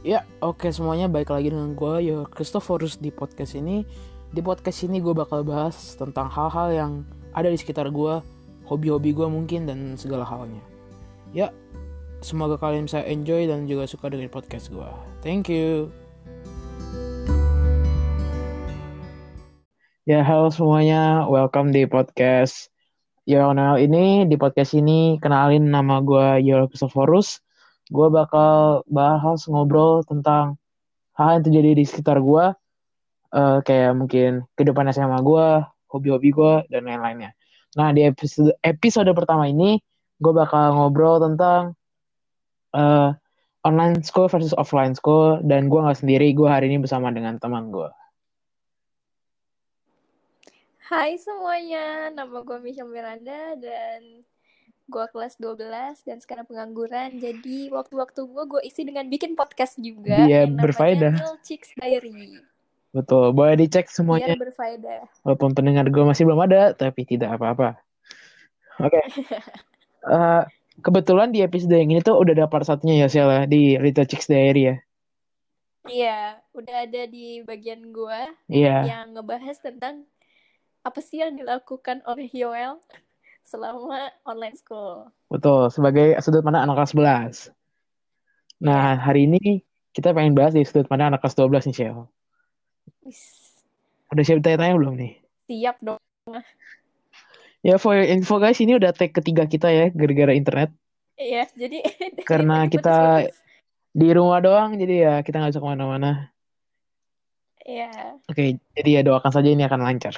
Ya, oke semuanya baik lagi dengan gue, ya Christophorus di podcast ini. Di podcast ini gue bakal bahas tentang hal-hal yang ada di sekitar gue, hobi-hobi gue mungkin dan segala halnya. Ya, semoga kalian bisa enjoy dan juga suka dengan podcast gue. Thank you. Ya, halo semuanya, welcome di podcast Yonel ini. Di podcast ini kenalin nama gue Yol Christophorus gue bakal bahas ngobrol tentang hal yang terjadi di sekitar gue uh, kayak mungkin kehidupan SMA gue hobi-hobi gue dan lain-lainnya. Nah di episode episode pertama ini gue bakal ngobrol tentang uh, online school versus offline school dan gue nggak sendiri gue hari ini bersama dengan teman gue Hai semuanya, nama gue Michelle Miranda dan gue kelas 12 dan sekarang pengangguran. Jadi waktu-waktu gue gue isi dengan bikin podcast juga. Dia berfaedah. Chicks Diary. Betul boleh dicek semuanya. Biar berfaedah. Walaupun pendengar gue masih belum ada tapi tidak apa-apa. Oke. Okay. uh, eh, kebetulan di episode yang ini tuh udah ada part satunya ya Sel di Little Chicks Diary ya? Iya, udah ada di bagian gue yeah. yang ngebahas tentang apa sih yang dilakukan oleh Yoel selama online school. Betul, sebagai sudut pandang anak kelas 11. Nah, iya. hari ini kita pengen bahas di sudut pandang anak kelas 12 nih, Shell. Udah siap tanya-tanya belum nih? Siap dong. Ya, for info guys, ini udah tag ketiga kita ya, gara-gara internet. Iya, jadi... Karena kita di rumah doang, jadi ya kita nggak bisa ke mana-mana. Iya. Oke, jadi ya doakan saja ini akan lancar.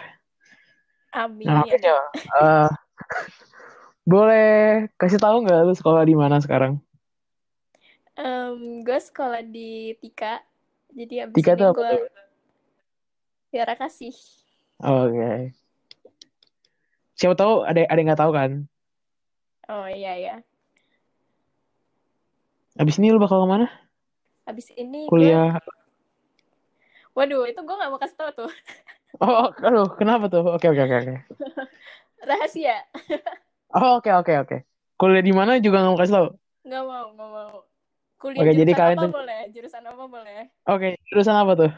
Amin. Nah, ya. uh, boleh kasih tahu nggak lu sekolah di mana sekarang? Um, gue sekolah di Tika. Jadi abis Tika ini gue Biara kasih. Oke. Okay. Siapa tahu ada ada yang nggak tahu kan? Oh iya ya. Abis ini lu bakal ke mana? Abis ini kuliah. Gua... Waduh, itu gue gak mau kasih tau tuh. Oh, aduh, kenapa tuh? Oke, oke, oke, oke. Rahasia. oh, oke, oke, oke. Kuliah di mana juga nggak mau kasih tau? Nggak mau, nggak mau. Kuliah oke, jurusan jadi kalian apa tuh... boleh? Jurusan apa boleh? Oke, jurusan apa tuh?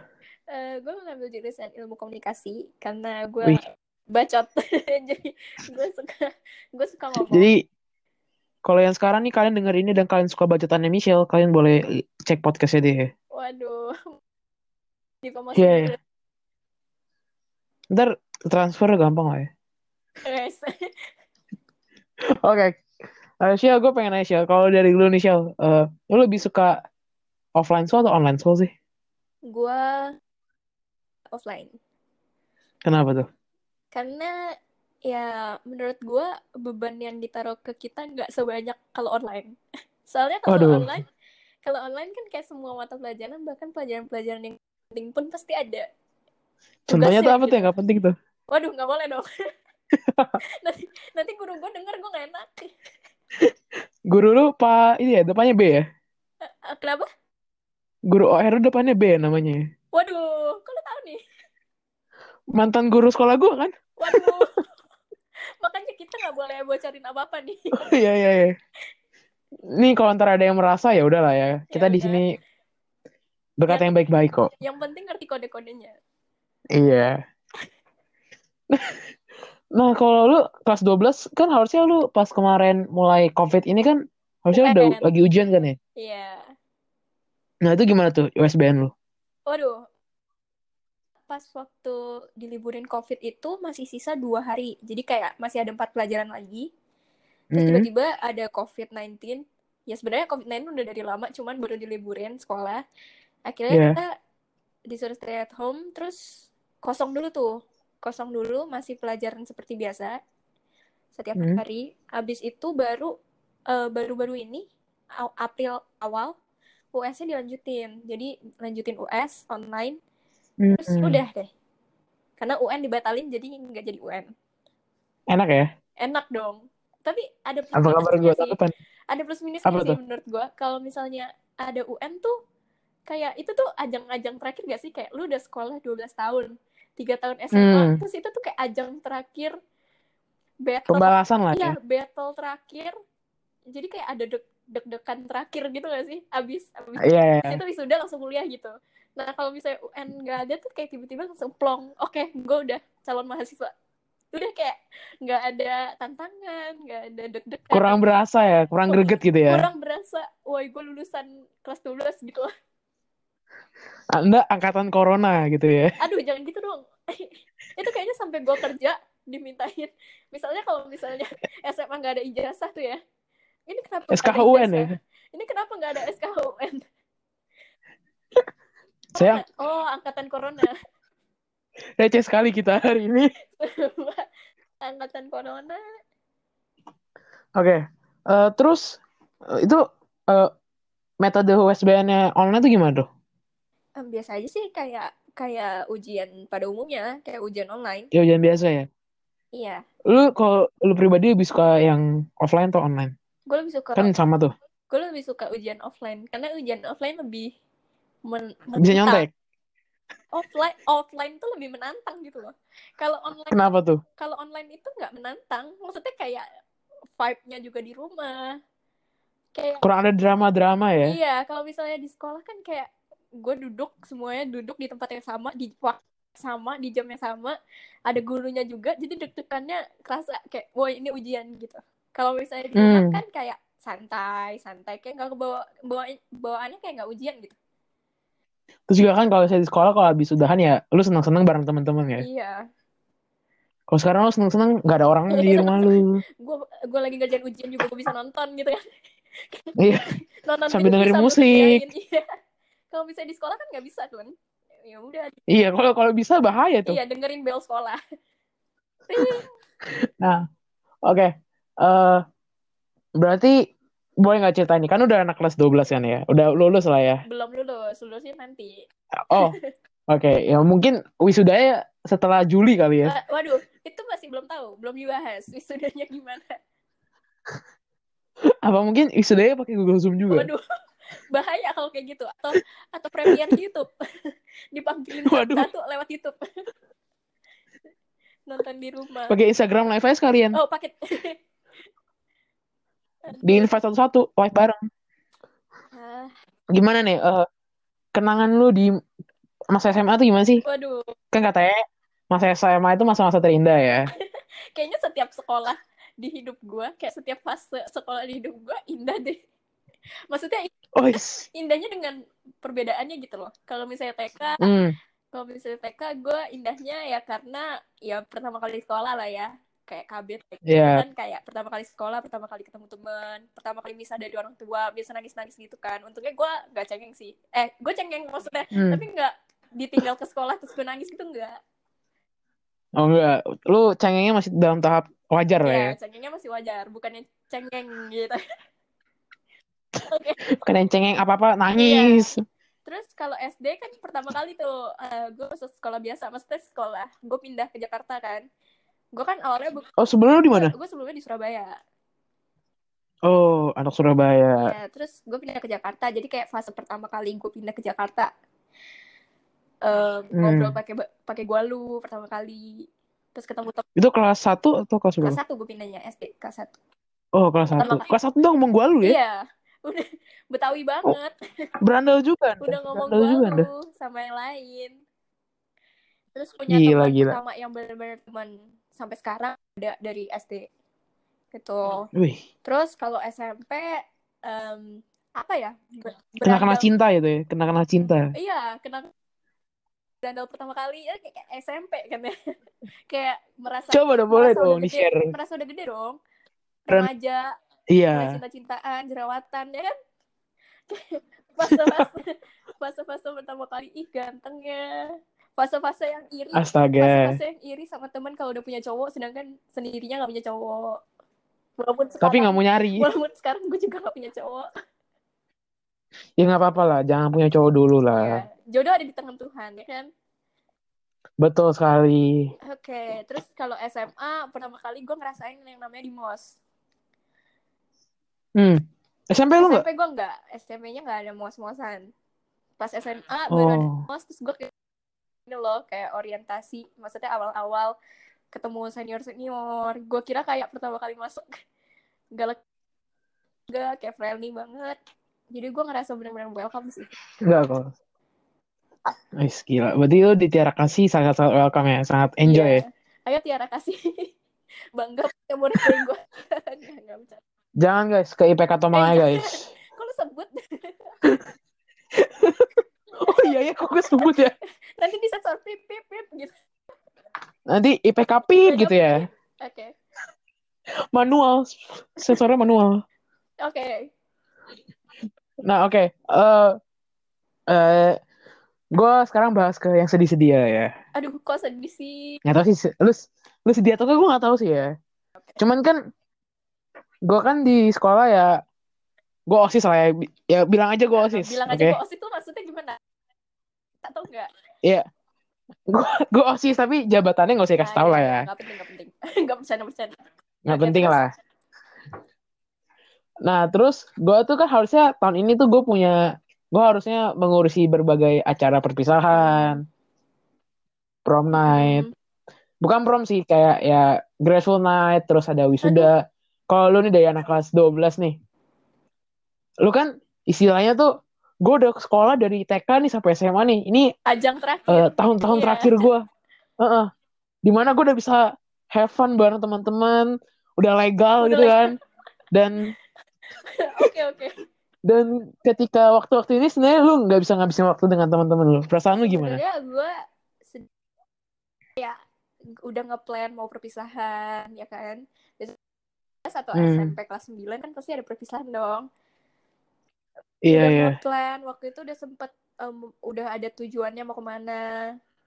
Uh, eh, gue mengambil jurusan ilmu komunikasi karena gue bacot. jadi gue suka gue suka ngomong. Jadi kalau yang sekarang nih kalian denger ini dan kalian suka bacotannya Michelle, kalian boleh cek podcastnya dia. Waduh. Di yeah, yeah. Ntar transfer gampang lah ya. Yes. Oke. Okay. Uh, gue pengen nanya. Kalau dari lu nih uh, lu lebih suka offline school atau online school sih? Gue offline. Kenapa tuh? Karena ya menurut gue beban yang ditaruh ke kita nggak sebanyak kalau online. Soalnya kalau online, kalau online kan kayak semua mata pelajaran bahkan pelajaran-pelajaran yang penting pun pasti ada. Contohnya tuh apa gitu. tuh yang gak penting tuh? Waduh, gak boleh dong. nanti, nanti guru gue denger gue gak enak. guru lu pak ini ya depannya B ya? Uh, kenapa? Guru OR depannya B ya namanya. Waduh, kok lu tau nih? Mantan guru sekolah gue kan? Waduh. Makanya kita gak boleh bocorin apa-apa nih. Iya, iya, iya. Nih kalau ntar ada yang merasa ya udahlah ya. Kita ya di sini berkata yang baik-baik kok. Yang penting ngerti kode-kodenya. Iya. nah, kalau lu kelas 12 kan harusnya lu pas kemarin mulai COVID ini kan harusnya udah lagi ujian kan ya? Iya. Nah, itu gimana tuh USBN lu? Waduh. Pas waktu diliburin COVID itu masih sisa dua hari. Jadi kayak masih ada empat pelajaran lagi. Terus hmm. tiba-tiba mm. ada COVID-19. Ya sebenarnya COVID-19 udah dari lama, cuman baru diliburin sekolah. Akhirnya yeah. kita disuruh stay at home, terus kosong dulu tuh kosong dulu masih pelajaran seperti biasa setiap hmm. hari. Habis itu baru uh, baru-baru ini April awal US-nya dilanjutin. Jadi lanjutin US online hmm. terus udah deh. Karena UN dibatalin jadi nggak jadi UN enak ya? Enak dong. Tapi ada plus apa kabar gue sih. Ada plus minusnya sih menurut gue kalau misalnya ada UN tuh kayak itu tuh ajang-ajang terakhir gak sih? Kayak lu udah sekolah 12 tahun tiga tahun SMA hmm. terus itu tuh kayak ajang terakhir battle pembalasan lah iya, ya. battle terakhir. Jadi kayak ada deg-degan terakhir gitu gak sih? Abis abis Iya. abis itu wisuda langsung kuliah gitu. Nah kalau misalnya UN nggak ada tuh kayak tiba-tiba langsung plong. Oke gue udah calon mahasiswa. Udah kayak nggak ada tantangan nggak ada deg-degan. Kurang berasa ya, kurang greget gitu ya. kurang berasa. Woi gue lulusan kelas 12 gitu. lah Anda angkatan corona gitu ya. aduh jangan gitu dong itu kayaknya sampai gue kerja dimintain misalnya kalau misalnya SMA nggak ada ijazah tuh ya ini kenapa SKHUN ya. ini kenapa nggak ada SKHUN Saya oh angkatan corona receh sekali kita hari ini. angkatan corona Oke. Eh, terus eh, itu eh, metode USBN-nya online tuh gimana tuh? Biasa aja sih kayak kayak ujian pada umumnya kayak ujian online Ya ujian biasa ya. iya Lu kalau lu pribadi lebih suka yang offline atau online? gue lebih suka Kan sama tuh. gue lebih suka ujian offline karena ujian offline lebih men Bisa menantang. nyontek. offline offline tuh lebih menantang gitu loh kalau online Kenapa tuh? kalau online itu nggak menantang maksudnya kayak vibe-nya juga di rumah kayak Kurang ada drama-drama ya. iya kalau misalnya di sekolah kan kayak gue duduk semuanya duduk di tempat yang sama di waktu sama di jam yang sama ada gurunya juga jadi deg-degannya kerasa kayak wah ini ujian gitu kalau misalnya di rumah Hmm. kan kayak santai santai kayak nggak kebawa bawa bawaannya kayak nggak ujian gitu Terus juga kan kalau saya di sekolah kalau habis udahan ya lu seneng-seneng bareng teman-teman ya. iya Kalau sekarang lu seneng-seneng nggak ada orang di rumah lu. gue gue lagi ngerjain ujian juga gue bisa nonton gitu kan Iya. nonton Sambil dengerin musik. iya kalau misalnya di sekolah kan nggak bisa kan ya udah Iya, kalau kalau bisa bahaya tuh. iya dengerin bel sekolah Nah, oke. Eh berarti boleh nggak cerita nih? Kan udah anak kelas 12 kan ya. Udah lulus lah ya. belum lulus lulusnya nanti Oh. Oke, ya mungkin wisudanya setelah Juli kali ya. Wa- waduh itu masih belum tahu belum dibahas wisudanya gimana Apa mungkin wisudanya pakai Google Zoom juga? waduh bahaya kalau kayak gitu atau atau premiere di YouTube dipanggilin Waduh. satu lewat YouTube nonton di rumah Pakai Instagram live aja sekalian. oh paket Di invite satu-satu live bareng. Ah, Gimana nih? eh kenangan lu di masa SMA tuh gimana sih? waduh Kan katanya masa SMA itu masa-masa terindah ya. kayaknya setiap sekolah di hidup gua kayak setiap fase sekolah di hidup gua indah deh maksudnya Oh, yes. indahnya dengan perbedaannya gitu loh kalau misalnya TK Hmm. kalau misalnya TK gue indahnya ya karena ya pertama kali sekolah lah ya kayak kabit kayak gitu Iya. kan kayak pertama kali sekolah pertama kali ketemu teman pertama kali misah dari orang tua biasa nangis nangis gitu kan untungnya gue nggak cengeng sih eh gue cengeng maksudnya Hmm. tapi nggak ditinggal ke sekolah terus gue nangis gitu enggak Oh enggak, lu cengengnya masih dalam tahap wajar lah ya. ya cengengnya masih wajar bukannya cengeng gitu oke Bukan yang cengeng apa-apa nangis. terus kalau SD kan pertama kali tuh gue masuk sekolah biasa maksudnya sekolah gue pindah ke Jakarta kan gue kan awalnya bu- Oh, sebelum lu di mana? gue sebelumnya di Surabaya Oh, anak Surabaya. ya terus gue pindah ke Jakarta jadi kayak fase pertama kali gue pindah ke Jakarta em, Hmm. ngobrol pakai pakai gualu pertama kali terus ketemu teman Itu kelas 1 atau kelas kelas berapa? satu gue pindahnya SD kelas satu Oh, kelas 1. Pertama kali. Kelas 1 dong ngomong gua lu ya. iya udah betawi banget Berandal juga. Udah ngomong Berandal juga Anda. sama yang lain terus punya Gila, teman gila. sama yang benar-benar teman sampai sekarang ada dari SD gitu Wih, terus kalau SMP em, apa ya Ber- kena-kena berandal- cinta gitu ya. Kena-kena cinta. Iya, kena berandal pertama kali ya kayak SMP kan ya. kayak merasa Coba dong, boleh dong di-share. Merasa udah gede dong. Remaja, Iya. cinta-cintaan, jerawatan ya kan. Fase-fase fase-fase pertama kali ih gantengnya. Fase-fase yang iri. Astaga. Fase-fase yang iri sama teman kalau udah punya cowok sedangkan sendirinya nggak punya cowok. Walaupun Tapi sekarang nggak mau nyari. walaupun sekarang gue juga nggak punya cowok. Ya nggak apa-apa lah. Jangan punya cowok dulu Ya, lah. jodoh ada di tangan Tuhan ya kan. Betul sekali. Oke, terus kalau SMA pertama kali gue ngerasain yang namanya di mos. Hmm. SMP lu nggak? SMP gue enggak, SMP-nya nggak ada mos-mosan. Pas SMA baru ada Oh. mos, terus gue kayak ini loh kayak orientasi, maksudnya awal-awal ketemu senior senior. Gue kira kayak pertama kali masuk galak Enggak, kayak friendly banget. Jadi gue ngerasa bener-bener welcome sih. Enggak kok. Wih, gila. Berarti lu di Tiara Kasih sangat-sangat welcome ya. Sangat enjoy ya. Iya. Ayo Tiara kasih bangga punya murid gue. Nggak, nggak bercanda. Jangan guys, ke IPK Tomang Eh, guys. Kok lu sebut? Oh iya ya, kok gue sebut ya. Nanti bisa sensor pip pip pip gitu. Nanti IPK PIP gitu ya. Oke. Manual. Sensornya manual. Oke. Nah, oke. Eh eh gue sekarang bahas ke yang sedih-sedih ya. ya. Aduh, kok sedih sih. Nggak tahu sih, lu, lu sedih atau enggak gue nggak tahu sih ya. Cuman kan gue kan di sekolah ya, gue osis lah ya. Ya bilang aja gue osis, Bilang oke? aja gue osis tuh maksudnya gimana? Tak tahu nggak? Iya, gue gue osis tapi jabatannya nggak usah dikasih Nah, tahu iya, lah ya. Nggak penting, nggak penting. Nggak bercanda, bercanda. Nggak penting terus? lah. Nah terus gue tuh kan harusnya tahun ini tuh gue punya, gue harusnya mengurusi berbagai acara perpisahan, prom night. Hmm. Bukan prom sih, kayak ya graceful night, terus ada wisuda. Kalau lu nih dari anak kelas 12 nih, lu kan istilahnya tuh, gue udah sekolah dari TK nih sampai SMA nih. Ini Ajang terakhir. eh, tahun-tahun Iya. terakhir gue. Heeh. Di mana gue udah bisa have fun bareng teman-teman, udah legal Udah gitu legal. kan. Dan Oke, oke. dan ketika waktu-waktu ini sebenarnya lu nggak bisa ngabisin waktu dengan teman-teman lu. Perasaan lu gimana? Sebenarnya gue sedih. ya udah ngeplan mau perpisahan ya kan. Atau Hmm. SMP kelas 9 kan pasti ada perpisahan dong. Iya udah iya. ngeplan waktu itu udah sempet em, udah ada tujuannya mau ke mana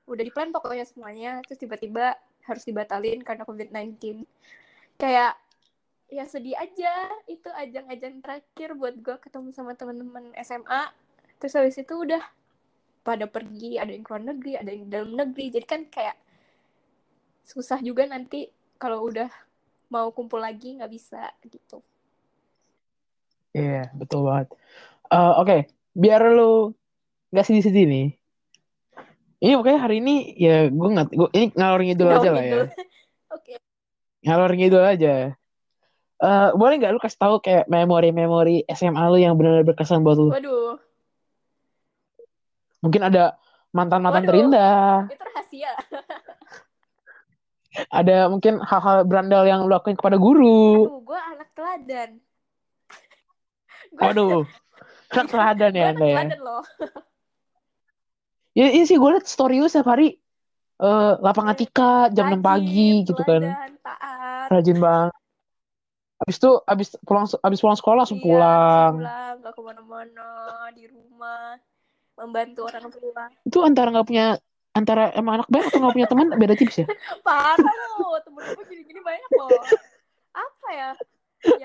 udah di plan pokoknya semuanya terus tiba-tiba harus dibatalin karena covid-19 kayak ya sedih aja itu ajang-ajang terakhir buat gue ketemu sama teman-teman SMA terus habis itu udah pada pergi ada yang keluar negeri ada yang dalam negeri jadi kan kayak susah juga nanti kalau udah mau kumpul lagi nggak bisa gitu Iya, betul banget. Eh, Oke, biar lu nggak sedih-sedih nih. Ini pokoknya hari ini ya gue nggak, gue ini ngalor ngidul aja lah ya. Oke Ngalor ngidul aja. Eh, boleh nggak lu kasih tahu kayak memori-memori SMA lu yang benar-benar berkesan buat lu? waduh Mungkin ada mantan-mantan terindah, itu rahasia ada mungkin hal-hal berandal yang lu lakuin kepada guru. Aduh, gue anak teladan. Waduh, anak teladan ya anda ya. teladan loh. Ya, iya sih gue liat story lu setiap hari eh lapangan tika jam 6 pagi gitu kan. taat. Rajin banget. Abis itu abis pulang abis pulang sekolah langsung Iya, pulang. pulang, gak ke mana-mana, di rumah. Membantu orang tua. Itu antara nggak punya antara emang anak baik atau nggak punya teman beda tipis ya? Parah loh, temen gue gini-gini banyak loh. Apa ya?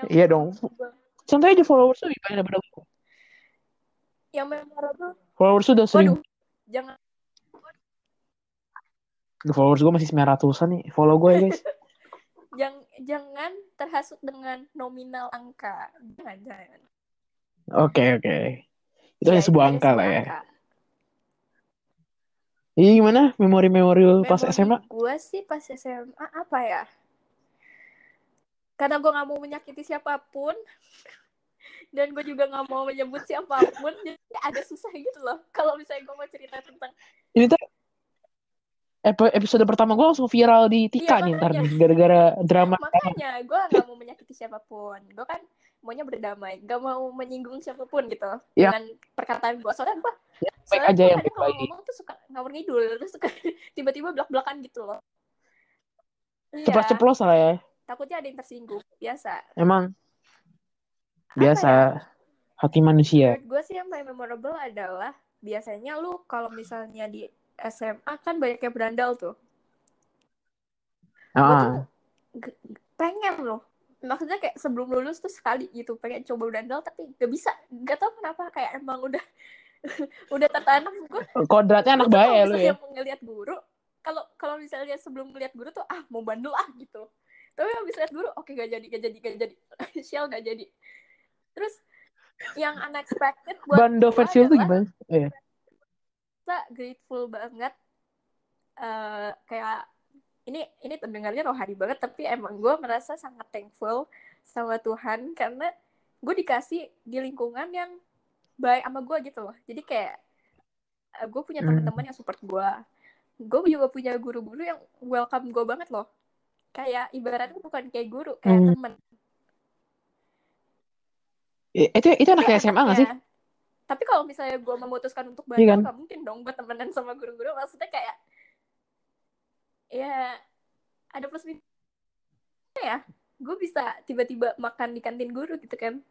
Yang Iya dong. Contohnya aja followers tuh banyak daripada gue. Yang memorable. Followers tuh udah seribu. Waduh, jangan. Followers gue masih 900-an nih. Follow gue ya guys. Jangan, jangan terhasut dengan nominal angka. Jangan, jangan. Oke oke. Itu Ya, hanya sebuah hanya angka lah sebuah ya. angka. Iya gimana memori-memori pas SMA? Gue sih pas SMA apa ya? Karena gue nggak mau menyakiti siapa pun dan gue juga nggak mau menyebut siapa pun, jadi agak susah gitu loh. Kalau misalnya gue mau cerita tentang Ini tuh ep- episode pertama gue langsung viral di Tika Iya, nih ntar makanya. gara-gara drama. makanya gue nggak mau menyakiti siapa pun. Gue kan maunya berdamai, gak mau menyinggung siapa pun gitu Ya. dengan perkataan gue. Soalnya gue Baik soalnya aja yang kalau baik. ngomong tuh suka ngawur ngidul, terus suka tiba-tiba belak-belakan gitu loh. Iya, Ceplos-ceplos lah ya. takutnya ada yang tersinggung, biasa. Emang biasa ya? hati manusia. Menurut gue sih yang paling memorable adalah biasanya lu kalau misalnya di SMA kan banyak yang berandal tuh. Gue tuh Ah, pengen loh. Maksudnya kayak sebelum lulus tuh sekali gitu pengen coba berandal tapi gak bisa. Gak tau kenapa kayak emang udah udah tertanam gue. kodratnya anak baik ya lu ya. ngeliat guru, kalau kalau misalnya sebelum ngeliat guru tuh ah mau bandel ah gitu. Tapi habis lihat guru oke gak jadi gak jadi gak jadi. Shell gak jadi. Terus yang unexpected buat Bando gue versi adalah- gimana? Iya. kita grateful banget eh kayak ini ini terdengarnya rohani banget tapi emang gue merasa sangat thankful sama Tuhan karena gue dikasih di lingkungan yang baik sama gue gitu loh jadi kayak uh, gue punya Hmm. teman-teman yang support gue gue juga punya guru-guru yang welcome gue banget loh kayak ibaratnya bukan kayak guru kayak Hmm. temen Eh, Itu itu anak SMA nggak sih? anaknya- tapi kalau misalnya gue memutuskan untuk Iya bandel kan? mungkin dong gue temenan sama guru-guru maksudnya kayak ya ada plus minus. Ya gue bisa tiba-tiba makan di kantin guru gitu kan.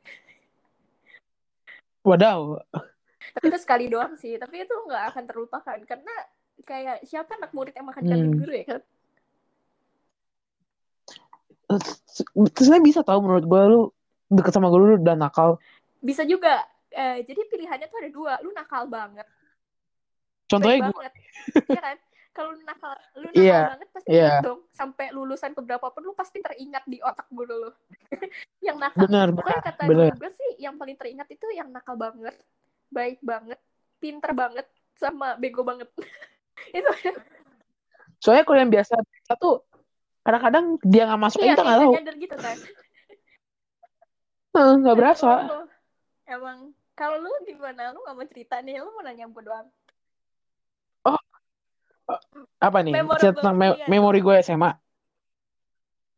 Wadaw. tapi itu sekali doang sih tapi itu nggak akan terlupakan. Karena kayak siapa anak murid yang makan di kantin Hmm. guru ya kan? Terus sebenarnya bisa tahu menurut gue lu deket sama guru lu dan nakal. bisa juga. Eh, jadi pilihannya tuh ada dua. Lu nakal banget. Contohnya gue. banget. Iya kan kalau lu nakal lu nakal Iya, banget pasti ingat dong sampai lulusan keberapa pun lu pasti teringat di otak guru lu yang nakal. Benar, pokoknya benar, kata guru gue sih yang paling teringat itu yang nakal banget baik banget pinter banget sama bego banget. Itu. Soalnya kalau yang biasa tuh kadang-kadang dia nggak masuk iya kita nggak tahu. gitu kan. Eh, Nggak berasa. Emang. Kalau lu gimana? Lu gak mau cerita nih? Lu mau nanya gue doang Apa nih? Cerita tentang me- memori gue SMA.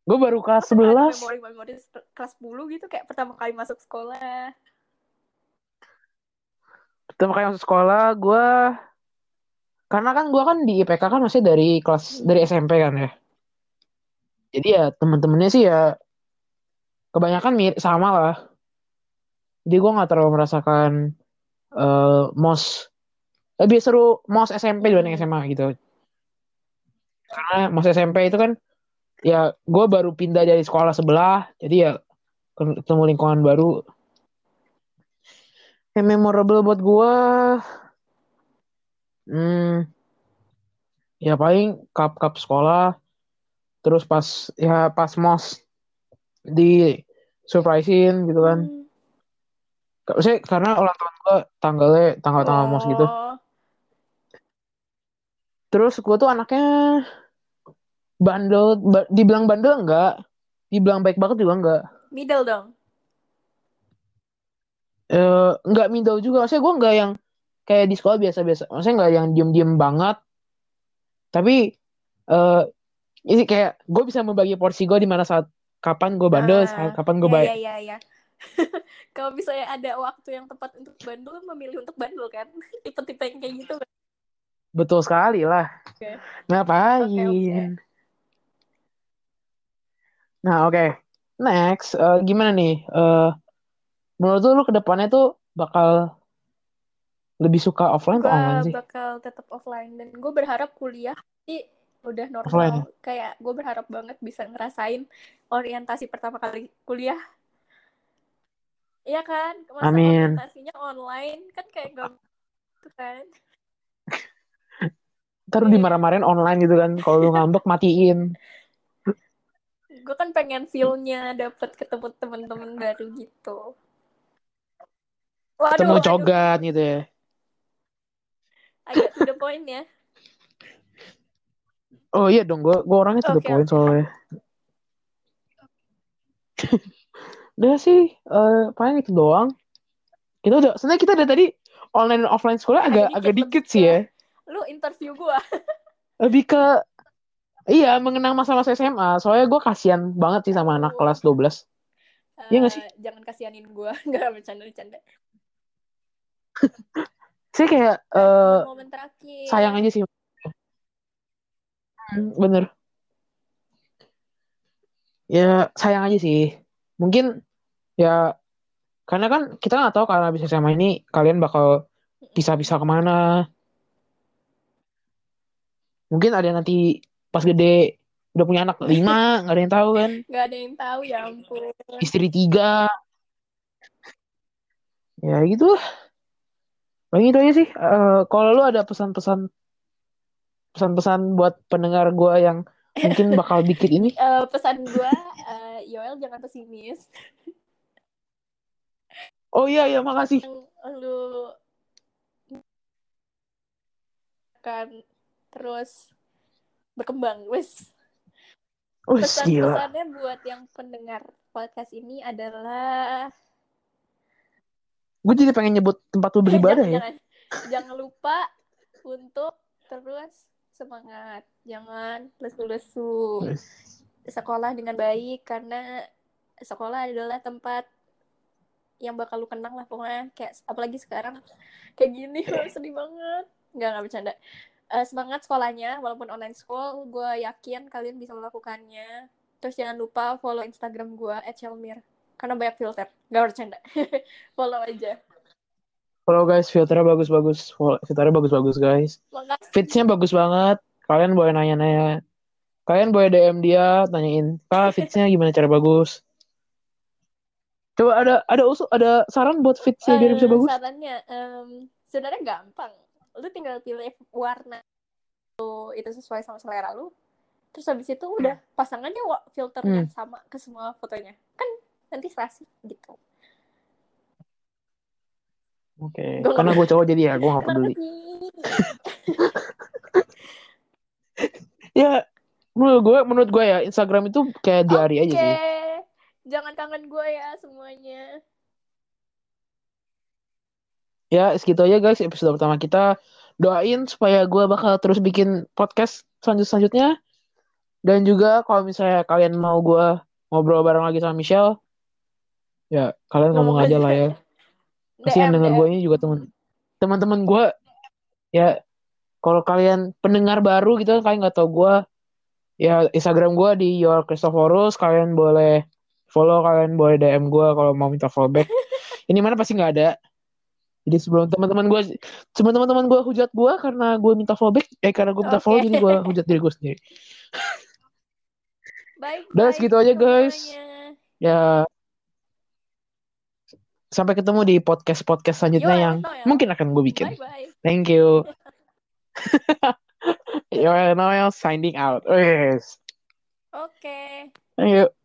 Gue baru kelas Masa nggak ada 11. memori-memori kelas 10 gitu kayak pertama kali masuk sekolah Pertama kali masuk sekolah, gue karena kan gue kan di IPK kan masih dari kelas dari SMP kan ya. Jadi ya temen-temennya sih ya kebanyakan mirip sama lah. Jadi gue nggak terlalu merasakan eh mos lebih seru mos SMP dibanding Hmm. SMA gitu. Karena mos SMP itu kan ya gue baru pindah dari sekolah sebelah, jadi ya ketemu lingkungan baru. Yang memorable buat gue, hmm, ya paling cup-cup sekolah, terus pas ya pas mos di surprisein gitu kan. Hmm. Maksudnya karena ulang tahun gue tanggalnya tanggal-tanggal mos gitu. Oh, Terus gue tuh anaknya bandel, ba- dibilang bandel enggak, dibilang baik banget juga enggak. middle dong Eh enggak middle juga, maksudnya gue enggak yang kayak di sekolah biasa-biasa, maksudnya enggak yang diem-diem banget. Tapi eh ini kayak gue bisa membagi porsi gue di mana saat kapan gue bandel, Ah, saat kapan gue ya baik. ya ya ya kalau misalnya ada waktu yang tepat untuk bandel memilih untuk bandel kan tipe-tipe yang kayak gitu kan Betul sekali lah. Oke. Ngapain? Oke, oke. Nah, oke. Next, eh, gimana nih? Eh, menurut lu, lu ke depannya tuh bakal lebih suka offline atau online sih? bakal tetap offline dan gue berharap kuliah sih udah normal Offline ya? kayak gue berharap banget bisa ngerasain orientasi pertama kali kuliah Iya kan masa Amin. orientasinya online kan kayak gak gitu kan lu Iya. dimarah-marahin online gitu kan. Kalau lu ngambek, matiin. Gue kan pengen feel-nya dapet ketemu temen-temen baru gitu waduh Ketemu cogat gitu ya. agak to the point ya Oh iya dong, gue gue orangnya to the Oke, point soalnya. Udah sih, eh paling itu doang. Kita udah, sebenarnya kita dari tadi online dan offline sekolah agak Agak agak dikit, dikit lebih sih ya. lu interview gue Lebih ke iya mengenang masa-masa SMA. Soalnya gue kasihan banget sih sama anak kelas 12. Iya nggak sih? Eh, jangan kasihanin gue nggak bercanda-bercanda Sih kayak eh momen terakhir sayang aja sih. Hmm, bener. Ya sayang aja sih. Mungkin ya karena kan kita nggak tahu karena habis SMA ini kalian bakal pisah-pisah ke mana. Mungkin ada nanti pas gede udah punya anak lima, nggak ada yang tahu kan. nggak ada yang tahu ya ampun Istri tiga. Ya gitu. Paling itu aja sih. Eh, kalau lu ada pesan-pesan pesan-pesan buat pendengar gua yang mungkin bakal dikit ini. Eh, pesan gue eh, Yoel jangan pesimis Oh iya iya makasih. yang lu akan terus berkembang wes pesan-pesannya buat yang pendengar podcast ini adalah Gue jadi pengen nyebut tempat lu beribadah jangan, ya. jangan. Jangan lupa untuk terus semangat. Jangan lesu-lesu. Sekolah dengan baik karena sekolah adalah tempat yang bakal lu kenang lah pokoknya kayak apalagi sekarang kayak gini sedih banget nggak nggak bercanda uh, semangat sekolahnya walaupun online school gue yakin kalian bisa melakukannya. Terus jangan lupa follow instagram gue @chelmir karena banyak filter. Nggak bercanda. Follow aja. Follow guys. Filternya bagus-bagus. Filternya bagus-bagus guys. Fitsnya bagus banget. Kalian boleh nanya-nanya. Kalian boleh DM dia tanyain kak fitsnya gimana? Cara bagus? Coba ada ada usul ada saran buat fitnya uh, biar bisa bagus? Sarannya um, sebenarnya gampang. Lu tinggal pilih warna lu itu sesuai sama selera lu. Terus habis itu udah pasangannya filternya hmm. sama ke semua fotonya. Kan nanti serasi gitu. Oke, okay. karena gue cowok jadi ya gue gak peduli. ya menurut gue menurut gue ya Instagram itu kayak diary okay. aja sih jangan kangen gue ya semuanya. Ya, segitu aja guys episode pertama kita. Doain supaya gue bakal terus bikin podcast selanjut selanjutnya. Dan juga kalau misalnya kalian mau gue ngobrol bareng lagi sama Michelle, ya kalian ngomong, ngomong aja lah ya. Kasihan denger gue ini juga temen teman-teman gue ya kalau kalian pendengar baru gitu kalian nggak tau gue ya Instagram gue di Your Christophorus kalian boleh follow kalian boleh DM gue kalau mau minta fallback ini mana pasti nggak ada jadi sebelum teman-teman gue sebelum teman-teman gue hujat gue karena gue minta fallback eh karena gue minta okay. follow jadi gue hujat diri gue sendiri baik udah segitu aja guys semuanya. ya sampai ketemu di podcast podcast selanjutnya yang ya. mungkin akan gue bikin bye bye. thank you You're now signing out. Yes. Oke. Okay. Thank you.